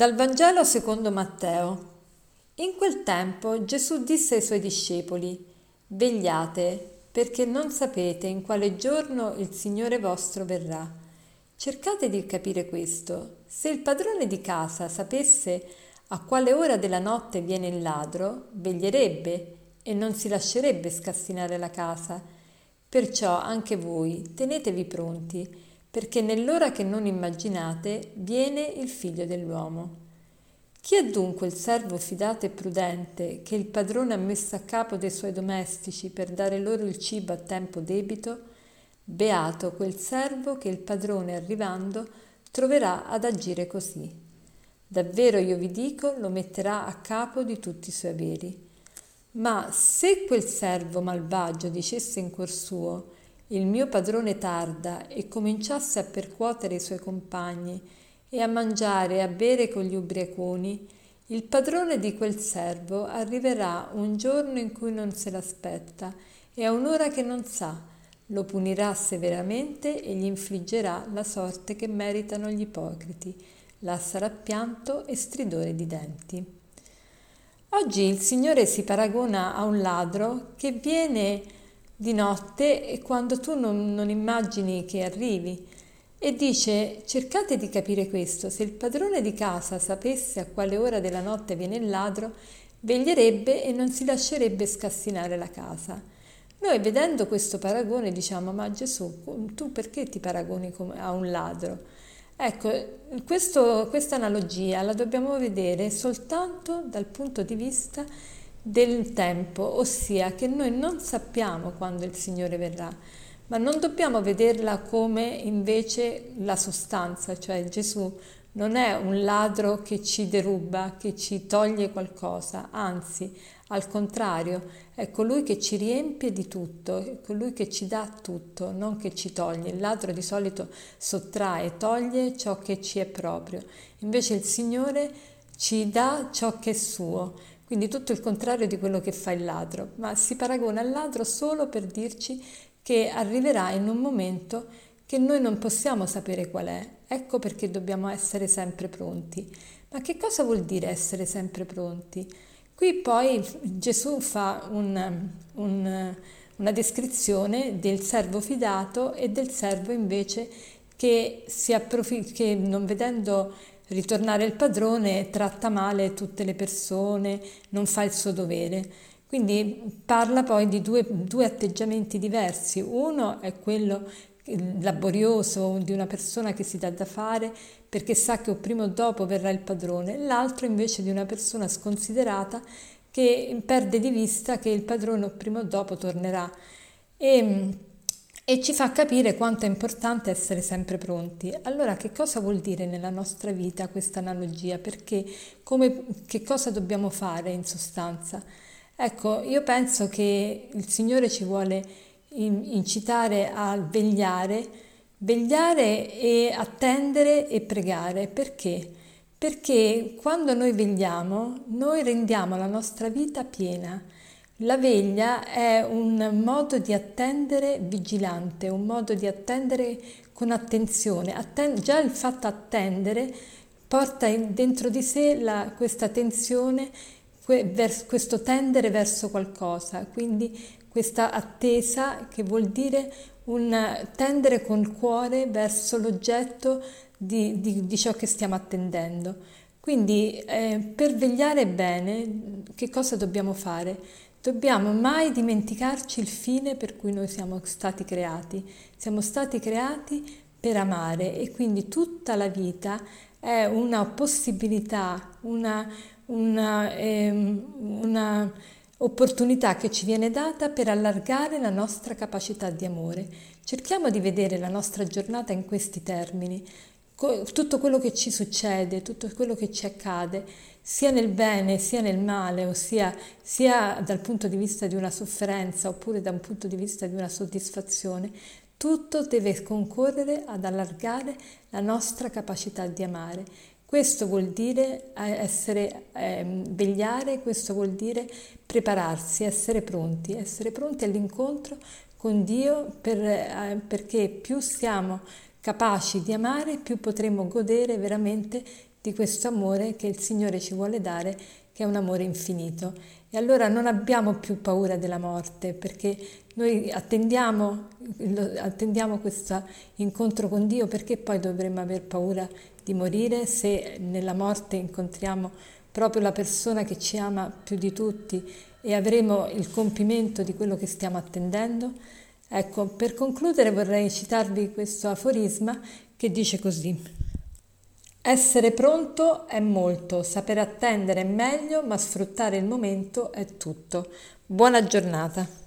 Dal Vangelo secondo Matteo. In quel tempo Gesù disse ai suoi discepoli, Vegliate, perché non sapete in quale giorno il Signore vostro verrà. Cercate di capire questo. Se il padrone di casa sapesse a quale ora della notte viene il ladro, veglierebbe e non si lascerebbe scassinare la casa. Perciò anche voi tenetevi pronti perché nell'ora che non immaginate viene il figlio dell'uomo. Chi è dunque il servo fidato e prudente che il padrone ha messo a capo dei suoi domestici per dare loro il cibo a tempo debito? Beato quel servo che il padrone arrivando troverà ad agire così. Davvero io vi dico, lo metterà a capo di tutti i suoi averi. Ma se quel servo malvagio dicesse in cuor suo, il mio padrone tarda e cominciasse a percuotere i suoi compagni e a mangiare e a bere con gli ubriaconi, il padrone di quel servo arriverà un giorno in cui non se l'aspetta e a un'ora che non sa, lo punirà severamente e gli infliggerà la sorte che meritano gli ipocriti, là sarà pianto e stridore di denti. Oggi il Signore si paragona a un ladro che viene di notte e quando tu non, non immagini che arrivi. E dice, cercate di capire questo, se il padrone di casa sapesse a quale ora della notte viene il ladro, veglierebbe e non si lascerebbe scassinare la casa. Noi vedendo questo paragone diciamo, ma Gesù, tu perché ti paragoni a un ladro? Ecco, questa analogia la dobbiamo vedere soltanto dal punto di vista del tempo, ossia che noi non sappiamo quando il Signore verrà, ma non dobbiamo vederla come invece la sostanza, cioè Gesù non è un ladro che ci deruba, che ci toglie qualcosa, anzi, al contrario, è colui che ci riempie di tutto, è colui che ci dà tutto, non che ci toglie. Il ladro di solito sottrae, toglie ciò che ci è proprio. Invece il Signore ci dà ciò che è suo. Quindi tutto il contrario di quello che fa il ladro, ma si paragona al ladro solo per dirci che arriverà in un momento che noi non possiamo sapere qual è. Ecco perché dobbiamo essere sempre pronti. Ma che cosa vuol dire essere sempre pronti? Qui poi Gesù fa un, un, una descrizione del servo fidato e del servo invece che, si approfitta, che non vedendo ritornare il padrone tratta male tutte le persone, non fa il suo dovere. Quindi parla poi di due, due atteggiamenti diversi. Uno è quello laborioso di una persona che si dà da fare perché sa che o prima o dopo verrà il padrone, l'altro invece di una persona sconsiderata che perde di vista che il padrone o prima o dopo tornerà. E, e ci fa capire quanto è importante essere sempre pronti. Allora, che cosa vuol dire nella nostra vita questa analogia? Perché come, che cosa dobbiamo fare in sostanza? Ecco, io penso che il Signore ci vuole incitare a vegliare, vegliare e attendere e pregare. Perché? Perché quando noi vegliamo, noi rendiamo la nostra vita piena la veglia è un modo di attendere vigilante, un modo di attendere con attenzione. Atten- già il fatto attendere porta dentro di sé la, questa tensione, que, vers, questo tendere verso qualcosa, quindi questa attesa che vuol dire un tendere col cuore verso l'oggetto di, di, di ciò che stiamo attendendo. Quindi eh, per vegliare bene che cosa dobbiamo fare? Dobbiamo mai dimenticarci il fine per cui noi siamo stati creati. Siamo stati creati per amare e quindi tutta la vita è una possibilità, una, una, ehm, una opportunità che ci viene data per allargare la nostra capacità di amore. Cerchiamo di vedere la nostra giornata in questi termini tutto quello che ci succede, tutto quello che ci accade, sia nel bene sia nel male, ossia sia dal punto di vista di una sofferenza oppure da un punto di vista di una soddisfazione, tutto deve concorrere ad allargare la nostra capacità di amare. Questo vuol dire eh, essere, eh, vegliare, questo vuol dire prepararsi, essere pronti, essere pronti all'incontro con Dio per, eh, perché più siamo capaci di amare, più potremo godere veramente di questo amore che il Signore ci vuole dare, che è un amore infinito. E allora non abbiamo più paura della morte, perché noi attendiamo, attendiamo questo incontro con Dio, perché poi dovremmo aver paura di morire se nella morte incontriamo proprio la persona che ci ama più di tutti e avremo il compimento di quello che stiamo attendendo? Ecco, per concludere vorrei citarvi questo aforisma che dice così. Essere pronto è molto, sapere attendere è meglio, ma sfruttare il momento è tutto. Buona giornata.